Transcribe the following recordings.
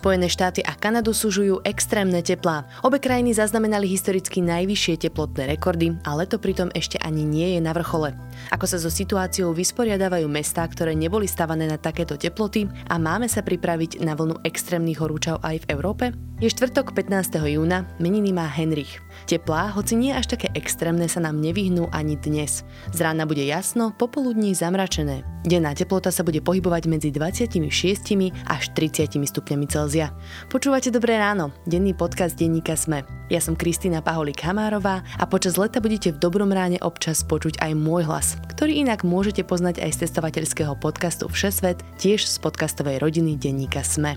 Spojené štáty a Kanadu súžujú extrémne teplá. Obe krajiny zaznamenali historicky najvyššie teplotné rekordy, ale to pritom ešte ani nie je na vrchole. Ako sa so situáciou vysporiadávajú mestá, ktoré neboli stavané na takéto teploty a máme sa pripraviť na vlnu extrémnych horúčav aj v Európe? Je štvrtok 15. júna, meniny má Henrich. Teplá, hoci nie až také extrémne, sa nám nevyhnú ani dnes. Z rána bude jasno, popoludní zamračené. Denná teplota sa bude pohybovať medzi 26 až 30 stupňami Celzia. Počúvate Dobré ráno, denný podcast denníka Sme. Ja som Kristýna Paholik Hamárová a počas leta budete v Dobrom ráne občas počuť aj môj hlas, ktorý inak môžete poznať aj z testovateľského podcastu Všesvet, tiež z podcastovej rodiny denníka Sme.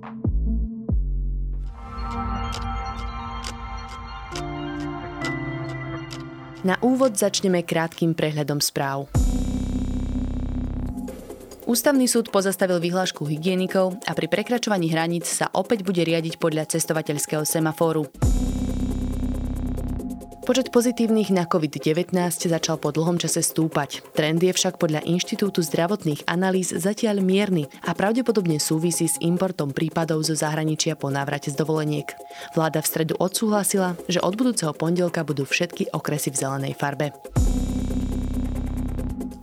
Na úvod začneme krátkým prehľadom správ. Ústavný súd pozastavil vyhlášku hygienikov a pri prekračovaní hraníc sa opäť bude riadiť podľa cestovateľského semafóru. Počet pozitívnych na COVID-19 začal po dlhom čase stúpať. Trend je však podľa Inštitútu zdravotných analýz zatiaľ mierny a pravdepodobne súvisí s importom prípadov zo zahraničia po návrate z dovoleniek. Vláda v stredu odsúhlasila, že od budúceho pondelka budú všetky okresy v zelenej farbe.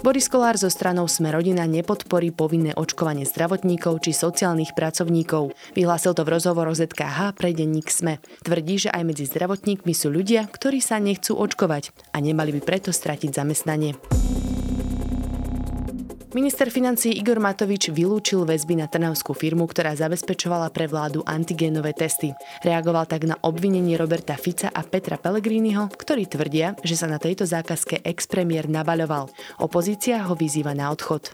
Boris Kolár zo stranou Sme rodina nepodporí povinné očkovanie zdravotníkov či sociálnych pracovníkov. Vyhlásil to v rozhovoroch ZKH pre denník Sme. Tvrdí, že aj medzi zdravotníkmi sú ľudia, ktorí sa nechcú očkovať a nemali by preto stratiť zamestnanie. Minister financí Igor Matovič vylúčil väzby na trnavskú firmu, ktorá zabezpečovala pre vládu antigénové testy. Reagoval tak na obvinenie Roberta Fica a Petra Pellegriniho, ktorí tvrdia, že sa na tejto zákazke ex-premiér nabaľoval. Opozícia ho vyzýva na odchod.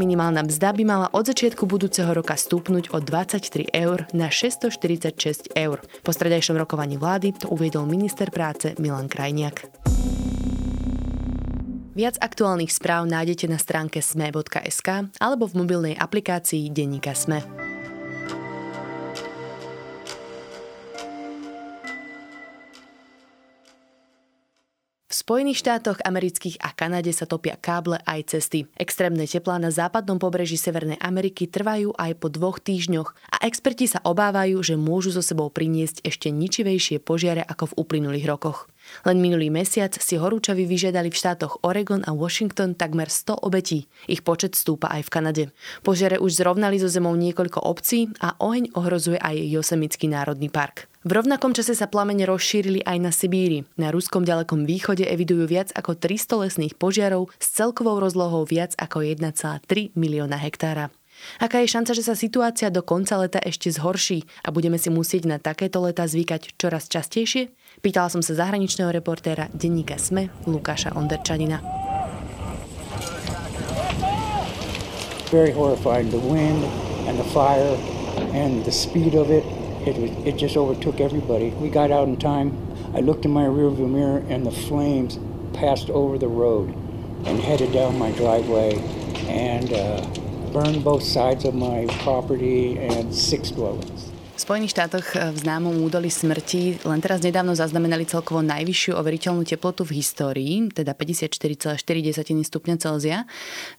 Minimálna mzda by mala od začiatku budúceho roka stúpnuť o 23 eur na 646 eur. Po stredajšom rokovaní vlády to uviedol minister práce Milan Krajniak. Viac aktuálnych správ nájdete na stránke sme.sk alebo v mobilnej aplikácii Denníka Sme. Spojených štátoch amerických a Kanade sa topia káble aj cesty. Extrémne teplá na západnom pobreží Severnej Ameriky trvajú aj po dvoch týždňoch a experti sa obávajú, že môžu so sebou priniesť ešte ničivejšie požiare ako v uplynulých rokoch. Len minulý mesiac si horúčavi vyžiadali v štátoch Oregon a Washington takmer 100 obetí. Ich počet stúpa aj v Kanade. Požiare už zrovnali zo zemou niekoľko obcí a oheň ohrozuje aj Josemický národný park. V rovnakom čase sa plamene rozšírili aj na Sibíri. Na ruskom ďalekom východe evidujú viac ako 300 lesných požiarov s celkovou rozlohou viac ako 1,3 milióna hektára. Aká je šanca, že sa situácia do konca leta ešte zhorší a budeme si musieť na takéto leta zvykať čoraz častejšie? Pýtala som sa zahraničného reportéra denníka SME Lukáša Onderčanina. Very horrifying. The wind and the fire and the speed of it, it, was, it just overtook everybody. We got out in time. I looked in my rearview mirror and the flames passed over the road and headed down my driveway and uh, burned both sides of my property and six dwellings. V Spojených štátoch eh, v známom údoli smrti len teraz nedávno zaznamenali celkovo najvyššiu overiteľnú teplotu v histórii, teda 54,4 stupňa Celzia.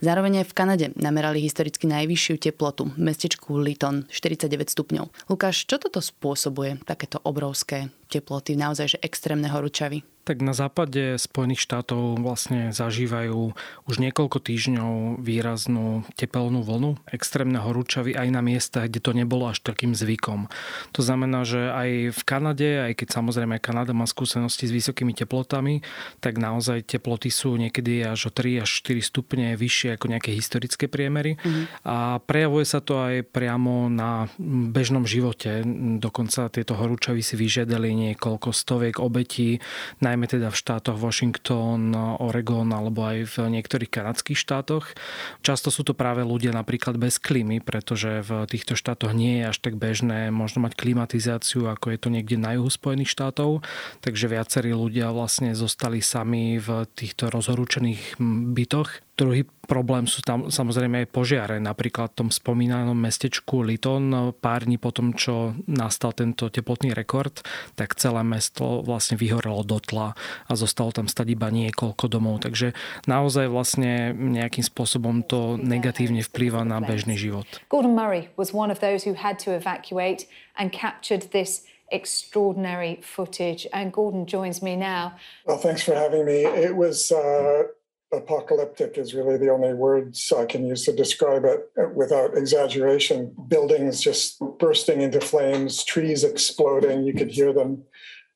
Zároveň aj v Kanade namerali historicky najvyššiu teplotu v mestečku Lytton 49 stupňov. Lukáš, čo toto spôsobuje, takéto obrovské teploty, naozaj že extrémne horúčavy? tak na západe Spojených štátov vlastne zažívajú už niekoľko týždňov výraznú tepelnú vlnu, extrémne horúčavy aj na miestach, kde to nebolo až takým zvykom. To znamená, že aj v Kanade, aj keď samozrejme Kanada má skúsenosti s vysokými teplotami, tak naozaj teploty sú niekedy až o 3 až 4 stupne vyššie ako nejaké historické priemery. Mm-hmm. A prejavuje sa to aj priamo na bežnom živote. Dokonca tieto horúčavy si vyžiadali niekoľko stoviek obetí, najmä teda v štátoch Washington, Oregon alebo aj v niektorých kanadských štátoch. Často sú to práve ľudia napríklad bez klímy, pretože v týchto štátoch nie je až tak bežné možno mať klimatizáciu, ako je to niekde na juhu Spojených štátov. Takže viacerí ľudia vlastne zostali sami v týchto rozhorúčených bytoch Druhý problém sú tam samozrejme aj požiare. Napríklad v tom spomínanom mestečku Liton pár dní po tom, čo nastal tento teplotný rekord, tak celé mesto vlastne vyhorelo do tla a zostalo tam stať iba niekoľko domov. Takže naozaj vlastne nejakým spôsobom to negatívne vplýva na bežný život. Gordon Murray was one of those who had to evacuate and captured this extraordinary footage. And Gordon joins me now. Well, thanks for having me. It was uh, apocalyptic is really the only words I can use to describe it without exaggeration. Buildings just bursting into flames, trees exploding, you could hear them.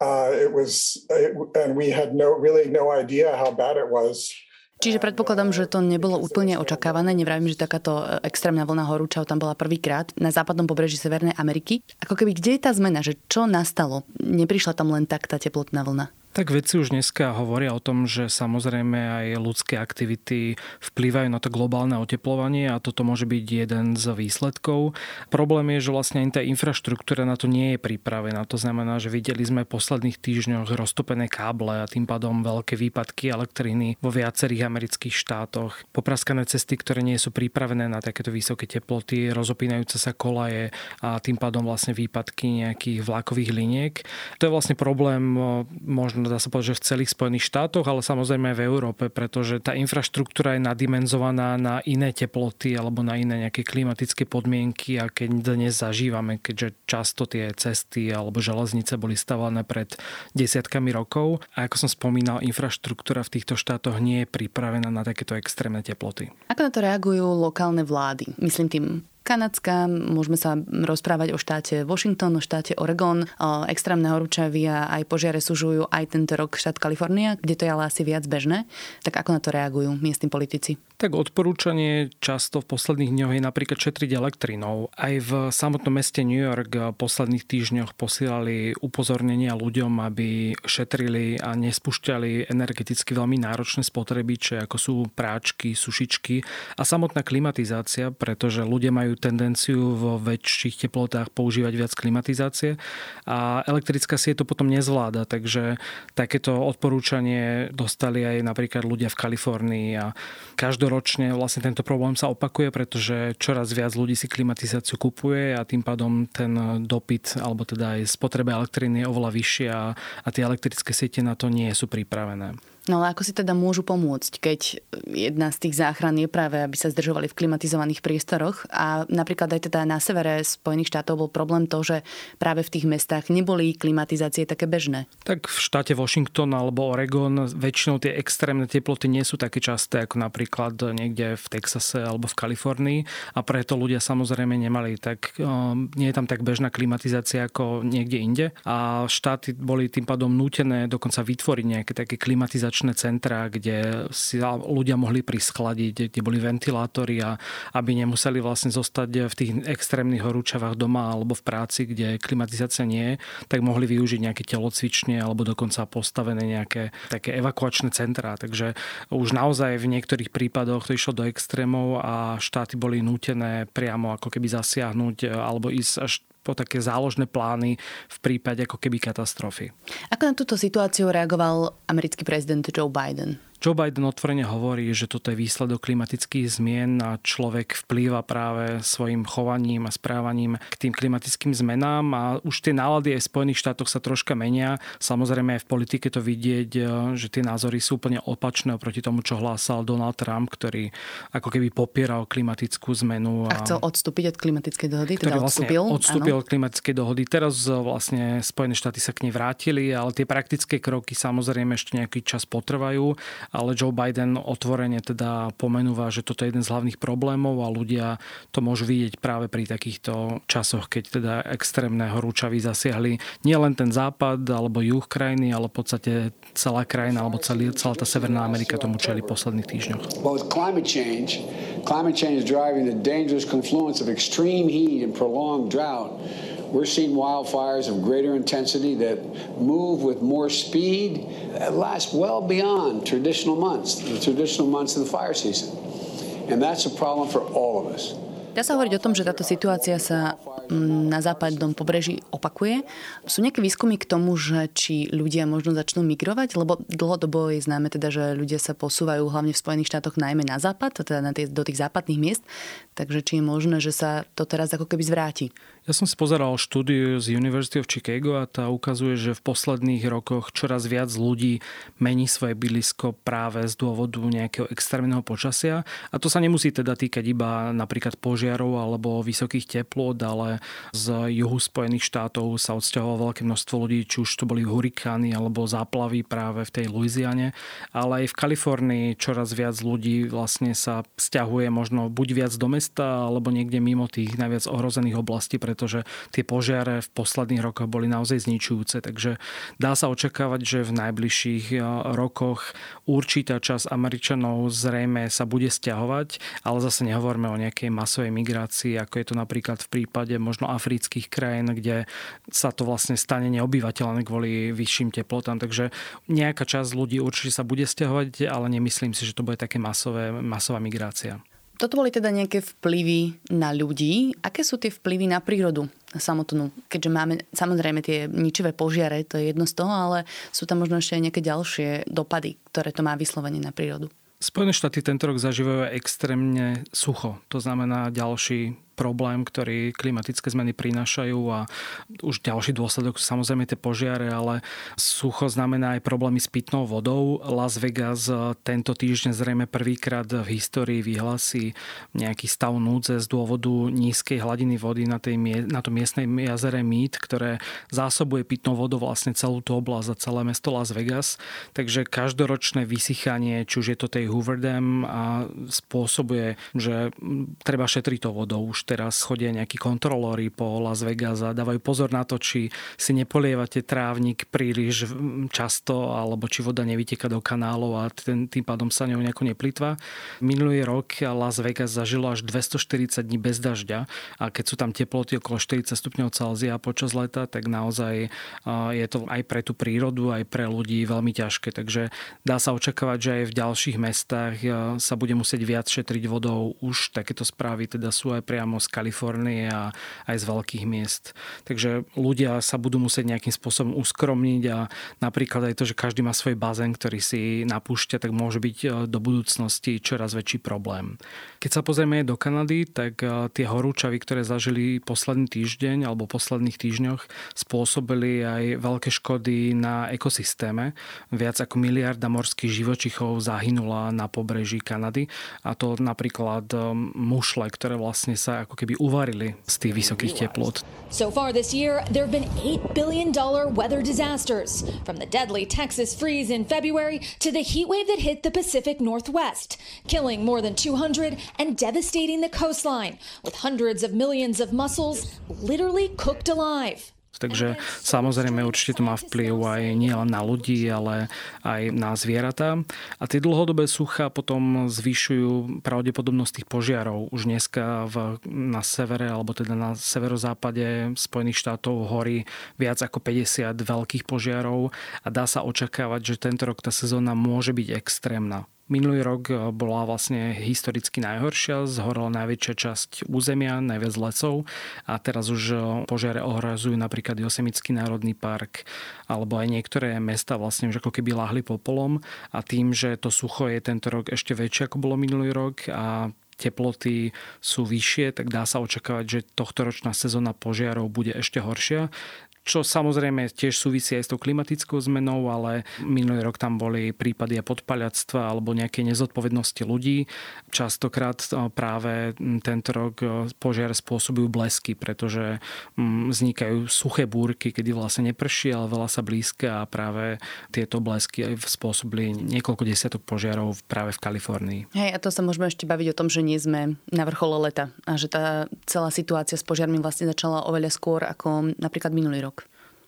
Uh, it was, it, and we had no really no idea how bad it was. Čiže predpokladám, že to nebolo úplne očakávané. Nevravím, že takáto e, extrémna vlna horúčav tam bola prvýkrát na západnom pobreží Severnej Ameriky. Ako keby, kde je tá zmena? Že čo nastalo? Neprišla tam len tak tá teplotná vlna? Tak vedci už dneska hovoria o tom, že samozrejme aj ľudské aktivity vplývajú na to globálne oteplovanie a toto môže byť jeden z výsledkov. Problém je, že vlastne ani tá infraštruktúra na to nie je pripravená. To znamená, že videli sme v posledných týždňoch roztopené káble a tým pádom veľké výpadky elektriny vo viacerých amerických štátoch, popraskané cesty, ktoré nie sú pripravené na takéto vysoké teploty, rozopínajúce sa kolaje a tým pádom vlastne výpadky nejakých vlakových liniek. To je vlastne problém možno dá sa povedať, že v celých Spojených štátoch, ale samozrejme aj v Európe, pretože tá infraštruktúra je nadimenzovaná na iné teploty alebo na iné nejaké klimatické podmienky a keď dnes zažívame, keďže často tie cesty alebo železnice boli stavané pred desiatkami rokov a ako som spomínal, infraštruktúra v týchto štátoch nie je pripravená na takéto extrémne teploty. Ako na to reagujú lokálne vlády? Myslím tým Kanadská, môžeme sa rozprávať o štáte Washington, o štáte Oregon, o extrémne horúčavy a aj požiare sužujú aj tento rok štát Kalifornia, kde to je ale asi viac bežné. Tak ako na to reagujú miestni politici? Tak odporúčanie často v posledných dňoch je napríklad šetriť elektrinou. Aj v samotnom meste New York v posledných týždňoch posielali upozornenia ľuďom, aby šetrili a nespúšťali energeticky veľmi náročné spotrebiče, ako sú práčky, sušičky a samotná klimatizácia, pretože ľudia majú tendenciu vo väčších teplotách používať viac klimatizácie a elektrická sieť to potom nezvláda, takže takéto odporúčanie dostali aj napríklad ľudia v Kalifornii a každoročne vlastne tento problém sa opakuje, pretože čoraz viac ľudí si klimatizáciu kupuje a tým pádom ten dopyt alebo teda aj spotreba elektriny je oveľa vyššia a tie elektrické siete na to nie sú pripravené. No ale ako si teda môžu pomôcť, keď jedna z tých záchran je práve, aby sa zdržovali v klimatizovaných priestoroch? A napríklad aj teda na severe Spojených štátov bol problém to, že práve v tých mestách neboli klimatizácie také bežné. Tak v štáte Washington alebo Oregon väčšinou tie extrémne teploty nie sú také časté ako napríklad niekde v Texase alebo v Kalifornii. A preto ľudia samozrejme nemali tak, um, nie je tam tak bežná klimatizácia ako niekde inde. A štáty boli tým pádom nútené dokonca vytvoriť nejaké také klimatizácie klimatizačné centrá, kde si ľudia mohli prischladiť, kde boli ventilátory a aby nemuseli vlastne zostať v tých extrémnych horúčavách doma alebo v práci, kde klimatizácia nie je, tak mohli využiť nejaké telocvične alebo dokonca postavené nejaké také evakuačné centrá. Takže už naozaj v niektorých prípadoch to išlo do extrémov a štáty boli nútené priamo ako keby zasiahnuť alebo ísť až po také záložné plány v prípade ako keby katastrofy. Ako na túto situáciu reagoval americký prezident Joe Biden? Joe Biden otvorene hovorí, že toto je výsledok klimatických zmien a človek vplýva práve svojim chovaním a správaním k tým klimatickým zmenám a už tie nálady aj v Spojených štátoch sa troška menia. Samozrejme aj v politike to vidieť, e, že tie názory sú úplne opačné oproti tomu, čo hlásal Donald Trump, ktorý ako keby popieral klimatickú zmenu. A, a chcel odstúpiť od klimatickej dohody? Teda vlastne odstúpil? odstúpil od klimatickej dohody. Teraz e, vlastne Spojené štáty sa k nej vrátili, ale tie praktické kroky samozrejme ešte nejaký čas potrvajú ale Joe Biden otvorene teda pomenúva, že toto je jeden z hlavných problémov a ľudia to môžu vidieť práve pri takýchto časoch, keď teda extrémne horúčavy zasiahli nielen ten západ alebo juh krajiny, ale v podstate celá krajina alebo celý, celá tá Severná Amerika tomu čeli v posledných týždňoch. Climate change, is driving the dangerous confluence of extreme heat and prolonged drought We're seeing wildfires of greater intensity that move with more speed, that last well beyond traditional months, the traditional months of the fire season. And that's a problem for all of us. Dá sa hovoriť o tom, že táto situácia sa mm, na západnom pobreží opakuje. Sú nejaké výskumy k tomu, že či ľudia možno začnú migrovať? Lebo dlhodobo je známe teda, že ľudia sa posúvajú hlavne v Spojených štátoch najmä na západ, teda na tie, do tých západných miest. Takže či je možné, že sa to teraz ako keby zvráti? Ja som si pozeral štúdiu z University of Chicago a tá ukazuje, že v posledných rokoch čoraz viac ľudí mení svoje bylisko práve z dôvodu nejakého extrémneho počasia. A to sa nemusí teda týkať iba napríklad požiarov alebo vysokých teplôt, ale z juhu Spojených štátov sa odsťahovalo veľké množstvo ľudí, či už to boli hurikány alebo záplavy práve v tej Louisiane. Ale aj v Kalifornii čoraz viac ľudí vlastne sa stiahuje možno buď viac do mesta alebo niekde mimo tých najviac ohrozených oblastí, pretože tie požiare v posledných rokoch boli naozaj zničujúce. Takže dá sa očakávať, že v najbližších eh, rokoch určitá časť Američanov zrejme sa bude stiahovať, ale zase nehovoríme o nejakej masovej migrácii, ako je to napríklad v prípade možno afrických krajín, kde sa to vlastne stane neobyvateľné kvôli vyšším teplotám. Takže nejaká časť ľudí určite sa bude stiahovať, ale nemyslím si, že to bude také masové, masová migrácia. Toto boli teda nejaké vplyvy na ľudí. Aké sú tie vplyvy na prírodu samotnú? Keďže máme samozrejme tie ničivé požiare, to je jedno z toho, ale sú tam možno ešte aj nejaké ďalšie dopady, ktoré to má vyslovene na prírodu. Spojené štáty tento rok zažívajú extrémne sucho. To znamená ďalší problém, ktorý klimatické zmeny prinášajú a už ďalší dôsledok sú samozrejme tie požiare, ale sucho znamená aj problémy s pitnou vodou. Las Vegas tento týždeň zrejme prvýkrát v histórii vyhlasí nejaký stav núdze z dôvodu nízkej hladiny vody na, tej, na tom miestnej jazere Mead, ktoré zásobuje pitnou vodou vlastne celú tú oblasť a celé mesto Las Vegas. Takže každoročné vysychanie, či už je to tej Hoover Dam a spôsobuje, že treba šetriť to vodou už teraz chodia nejakí kontrolóri po Las Vegas a dávajú pozor na to, či si nepolievate trávnik príliš často alebo či voda nevyteka do kanálov a ten, tým pádom sa ňou nejako neplitva. Minulý rok Las Vegas zažilo až 240 dní bez dažďa a keď sú tam teploty okolo 40 stupňov Celzia počas leta, tak naozaj je to aj pre tú prírodu, aj pre ľudí veľmi ťažké. Takže dá sa očakávať, že aj v ďalších mestách sa bude musieť viac šetriť vodou. Už takéto správy teda sú aj priamo z Kalifornie a aj z veľkých miest. Takže ľudia sa budú musieť nejakým spôsobom uskromniť a napríklad aj to, že každý má svoj bazén, ktorý si napúšťa, tak môže byť e, do budúcnosti čoraz väčší problém. Keď sa pozrieme do Kanady, tak e, tie horúčavy, ktoré zažili posledný týždeň alebo posledných týždňoch, spôsobili aj veľké škody na ekosystéme. Viac ako miliarda morských živočichov zahynula na pobreží Kanady a to napríklad e, mušle, ktoré vlastne sa ako keby uvarili z tých vysokých teplot. So far this year, there have been $8 billion weather disasters, from the deadly Texas freeze in February to the heat wave that hit the Pacific Northwest, killing more than 200 and devastating the coastline, with hundreds of millions of mussels literally cooked alive. Takže samozrejme určite to má vplyv aj nielen na ľudí, ale aj na zvieratá. A tie dlhodobé sucha potom zvyšujú pravdepodobnosť tých požiarov. Už dneska v, na severe, alebo teda na severozápade Spojených štátov horí viac ako 50 veľkých požiarov a dá sa očakávať, že tento rok tá sezóna môže byť extrémna. Minulý rok eh, bola vlastne historicky najhoršia, zhorela najväčšia časť územia, najviac lesov a teraz už eh, požiare ohrazujú napríklad Josemický národný park alebo aj niektoré mesta vlastne už ako keby lahli popolom a tým, že to sucho je tento rok ešte väčšie ako bolo minulý rok a teploty sú vyššie, tak dá sa očakávať, že tohtoročná sezóna požiarov bude ešte horšia čo samozrejme tiež súvisí aj s tou klimatickou zmenou, ale minulý rok tam boli prípady podpaľactva alebo nejaké nezodpovednosti ľudí. Častokrát e, práve tento rok e, požiare spôsobujú blesky, pretože vznikajú suché búrky, kedy vlastne neprší, ale veľa sa blízka a práve tieto blesky spôsobili niekoľko desiatok požiarov práve v Kalifornii. Hej, a to sa môžeme ešte baviť o tom, že nie sme na vrchole leta a že tá celá situácia s požiarmi vlastne začala oveľa skôr ako napríklad minulý rok.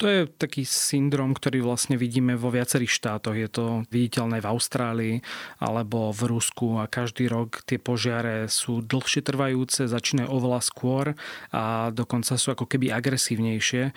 To je taký syndrom, ktorý vlastne vidíme vo viacerých štátoch. Je to viditeľné v Austrálii alebo v Rusku a každý rok tie požiare sú dlhšie trvajúce, začínajú oveľa skôr a dokonca sú ako keby agresívnejšie.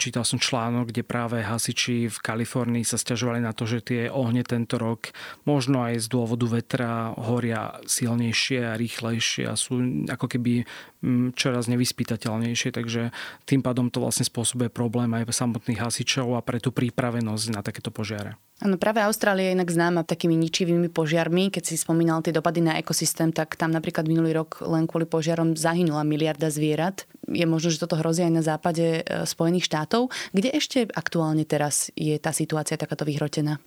Čítal som článok, kde práve hasiči v Kalifornii sa stiažovali na to, že tie ohne tento rok možno aj z dôvodu vetra horia silnejšie a rýchlejšie a sú ako keby mm, čoraz nevyspytateľnejšie, takže tým pádom to vlastne spôsobuje problém aj samotných hasičov a pre tú prípravenosť na takéto požiare. Áno, práve Austrália je inak známa takými ničivými požiarmi. Keď si spomínal tie dopady na ekosystém, tak tam napríklad minulý rok len kvôli požiarom zahynula miliarda zvierat. Je možno, že toto hrozí aj na západe e, Spojených štátov. Kde ešte aktuálne teraz je tá situácia takáto vyhrotená?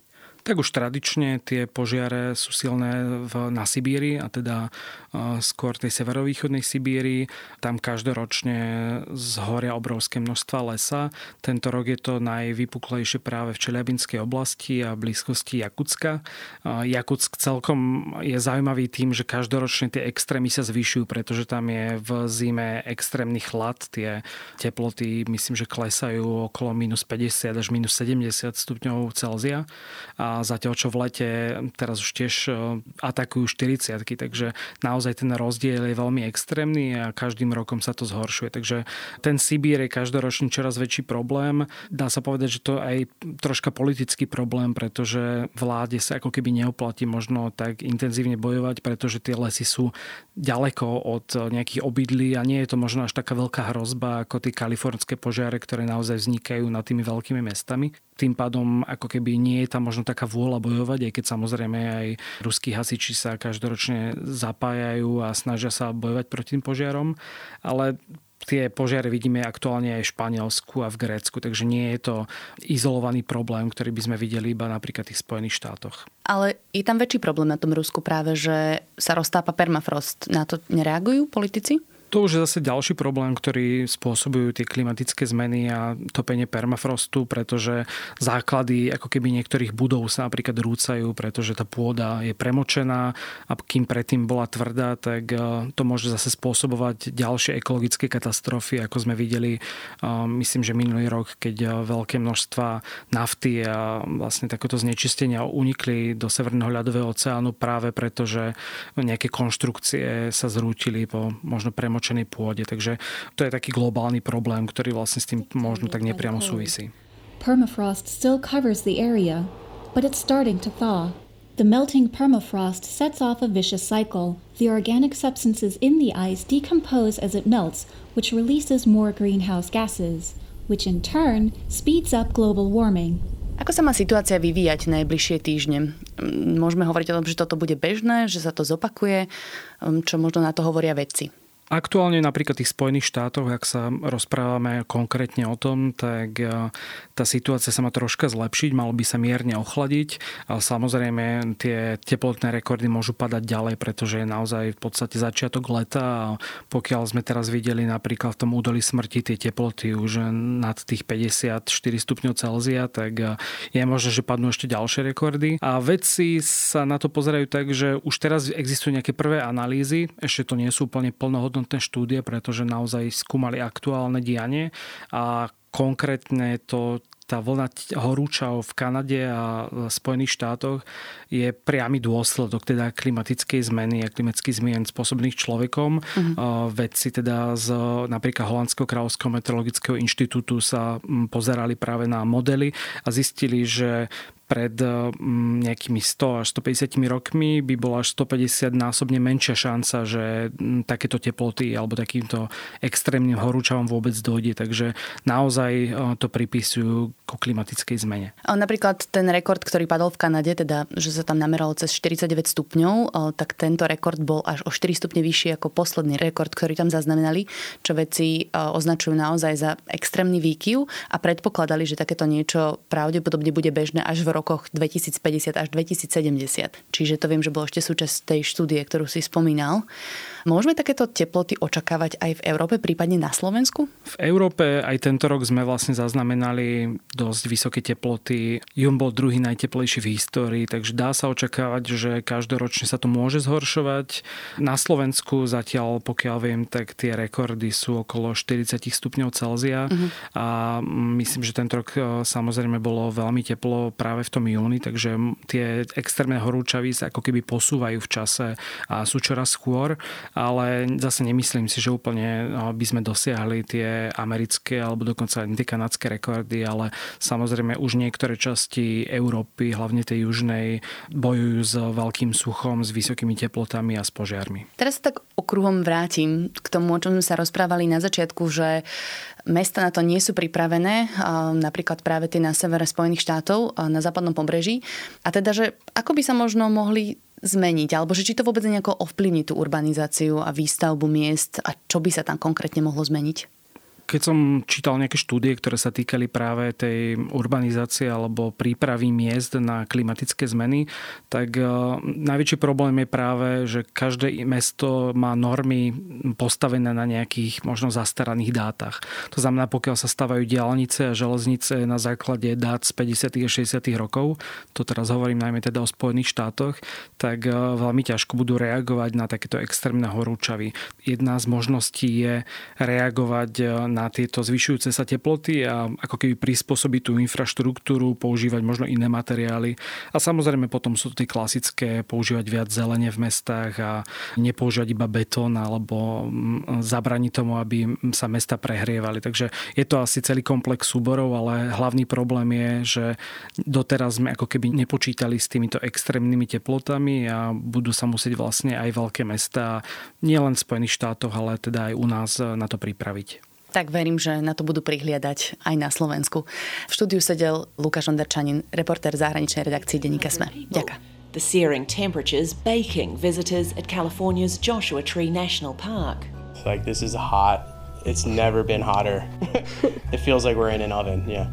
Tak už tradične tie požiare sú silné v, na Sibíri a teda skôr tej severovýchodnej Sibíri. Tam každoročne zhoria obrovské množstva lesa. Tento rok je to najvypuklejšie práve v Čeliabinskej oblasti a blízkosti Jakutska. Jakutsk celkom je zaujímavý tým, že každoročne tie extrémy sa zvyšujú, pretože tam je v zime extrémny chlad. Tie teploty myslím, že klesajú okolo minus 50 až minus 70 stupňov Celzia. A zatiaľ čo v lete teraz už tiež e, atakujú 40 takže naozaj ten rozdiel je veľmi extrémny a každým rokom sa to zhoršuje. Takže ten Sibír je každoročný čoraz väčší problém. Dá sa povedať, že to aj troška politický problém, pretože vláde sa ako keby neoplatí možno tak intenzívne bojovať, pretože tie lesy sú ďaleko od nejakých obydlí a nie je to možno až taká veľká hrozba ako tie kalifornské požiare, ktoré naozaj vznikajú nad tými veľkými mestami. Tým pádom ako keby nie je tam možno taká vôľa bojovať, aj keď samozrejme aj ruskí hasiči sa každoročne zapájajú a snažia sa bojovať proti tým požiarom, ale tie požiare vidíme aktuálne aj v Španielsku a v Grécku, takže nie je to izolovaný problém, ktorý by sme videli iba napríklad v tých Spojených štátoch. Ale je tam väčší problém na tom Rusku práve, že sa roztápa permafrost. Na to nereagujú politici? To už je zase ďalší problém, ktorý spôsobujú tie klimatické zmeny a topenie permafrostu, pretože základy ako keby niektorých budov sa napríklad rúcajú, pretože tá pôda je premočená a kým predtým bola tvrdá, tak e, to môže zase spôsobovať ďalšie ekologické katastrofy, ako sme videli, e, myslím, že minulý rok, keď e, veľké množstva nafty a vlastne takéto znečistenia unikli do Severného ľadového oceánu práve preto, že nejaké konštrukcie sa zrútili po možno premočené premočenej pôde. Takže to je taký globálny problém, ktorý vlastne s tým možno tak nepriamo súvisí. Permafrost still covers the area, but it's starting to thaw. The melting permafrost sets off a vicious cycle. The organic substances in the ice decompose as it melts, which releases more greenhouse gases, which in turn speeds up global warming. Ako sa má situácia vyvíjať najbližšie týždne? Môžeme hovoriť o tom, že toto bude bežné, že sa to zopakuje, čo možno na to hovoria vedci. Aktuálne napríklad tých Spojených štátoch, ak sa rozprávame konkrétne o tom, tak e, tá situácia sa má troška zlepšiť, malo by sa mierne ochladiť. Ale samozrejme tie teplotné rekordy môžu padať ďalej, pretože je naozaj v podstate začiatok leta a pokiaľ sme teraz videli napríklad v tom údolí smrti tie teploty už nad tých 54 stupňov Celzia, tak e, je možné, že padnú ešte ďalšie rekordy. A vedci sa na to pozerajú tak, že už teraz existujú nejaké prvé analýzy, ešte to nie sú úplne plnohodnotné hodnotné štúdie, pretože naozaj skúmali aktuálne dianie a konkrétne to tá vlna horúčav v Kanade a v Spojených štátoch je priamy dôsledok teda klimatickej zmeny a klimatických zmien spôsobných človekom. Uh-huh. Vedci teda z napríklad Holandského kráľovského meteorologického inštitútu sa pozerali práve na modely a zistili, že pred mm, nejakými 100 až 150 rokmi by bola až 150 násobne menšia šanca, že takéto teploty alebo takýmto extrémnym horúčavom vôbec dojde. Takže naozaj e, to pripisujú ku klimatickej zmene. Napríklad ten rekord, ktorý padol v Kanade, teda, že sa tam nameralo cez 49 stupňov, e, tak tento rekord bol až o 4 stupne vyšší ako posledný rekord, ktorý tam zaznamenali, čo veci označujú naozaj za extrémny výkyv a predpokladali, že takéto niečo pravdepodobne bude bežné až v rokoch 2050 až 2070. Čiže to viem, že bolo ešte súčasť tej štúdie, ktorú si spomínal. Môžeme takéto teploty očakávať aj v Európe, prípadne na Slovensku? V Európe aj tento rok sme vlastne zaznamenali dosť vysoké teploty. Jún bol druhý najteplejší v histórii, takže dá sa očakávať, že každoročne sa to môže zhoršovať. Na Slovensku zatiaľ, pokiaľ viem, tak tie rekordy sú okolo 40 stupňov Celzia uh-huh. a myslím, že tento rok e, samozrejme bolo veľmi teplo práve v tom júni, takže tie extrémne horúčavy sa ako keby posúvajú v čase a sú čoraz skôr ale zase nemyslím si, že úplne no, by sme dosiahli tie americké alebo dokonca aj tie kanadské rekordy, ale samozrejme už niektoré časti Európy, hlavne tej južnej, bojujú s veľkým suchom, s vysokými teplotami a s požiarmi. Teraz tak okruhom vrátim k tomu, o čom sme sa rozprávali na začiatku, že mesta na to nie sú pripravené, napríklad práve tie na severe Spojených štátov, na západnom pobreží. A teda, že ako by sa možno mohli zmeniť, alebo že či to vôbec nejako ovplyvní tú urbanizáciu a výstavbu miest a čo by sa tam konkrétne mohlo zmeniť? Keď som čítal nejaké štúdie, ktoré sa týkali práve tej urbanizácie alebo prípravy miest na klimatické zmeny, tak e, najväčší problém je práve, že každé mesto má normy postavené na nejakých možno zastaraných dátach. To znamená, pokiaľ sa stavajú diálnice a železnice na základe dát z 50. a 60. rokov, to teraz hovorím najmä teda o Spojených štátoch, tak e, veľmi ťažko budú reagovať na takéto extrémne horúčavy. Jedna z možností je reagovať e, na tieto zvyšujúce sa teploty a ako keby prispôsobiť tú infraštruktúru, používať možno iné materiály. A samozrejme potom sú tie klasické, používať viac zelene v mestách a nepoužívať iba betón alebo mm, zabraniť tomu, aby sa mesta prehrievali. Takže je to asi celý komplex súborov, ale hlavný problém je, že doteraz sme ako keby nepočítali s týmito extrémnymi teplotami a budú sa musieť vlastne aj veľké mesta, nielen v Spojených štátoch, ale teda aj u nás na to pripraviť tak verím, že na to budú prihliadať aj na Slovensku. V štúdiu sedel Lukáš Onderčanin, reportér zahraničnej redakcie Denníka Sme. Ďakujem. The searing temperatures baking visitors at California's Joshua Tree National Park. Like this is hot. It's never been hotter. it feels like we're in an oven, yeah.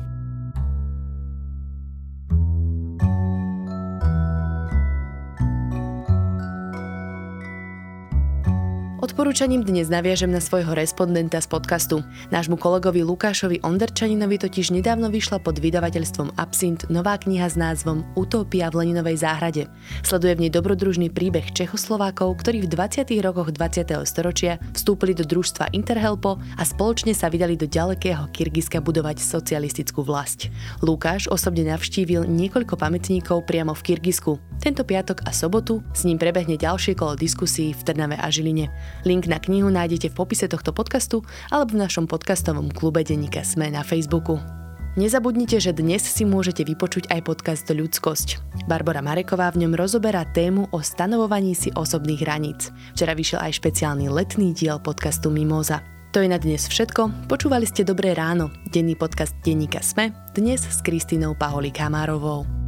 Odporúčaním dnes naviažem na svojho respondenta z podcastu. Nášmu kolegovi Lukášovi Onderčaninovi totiž nedávno vyšla pod vydavateľstvom Absint nová kniha s názvom Utopia v Leninovej záhrade. Sleduje v nej dobrodružný príbeh Čechoslovákov, ktorí v 20. rokoch 20. storočia vstúpili do družstva Interhelpo a spoločne sa vydali do ďalekého Kyrgyzska budovať socialistickú vlast. Lukáš osobne navštívil niekoľko pamätníkov priamo v Kyrgyzsku. Tento piatok a sobotu s ním prebehne ďalšie kolo diskusí v Trnave a Žiline. Link na knihu nájdete v popise tohto podcastu alebo v našom podcastovom klube Denika Sme na Facebooku. Nezabudnite, že dnes si môžete vypočuť aj podcast Ľudskosť. Barbara Mareková v ňom rozoberá tému o stanovovaní si osobných hraníc. Včera vyšiel aj špeciálny letný diel podcastu Mimoza. To je na dnes všetko. Počúvali ste Dobré ráno, denný podcast Denníka Sme, dnes s Kristínou Paholi Kamárovou.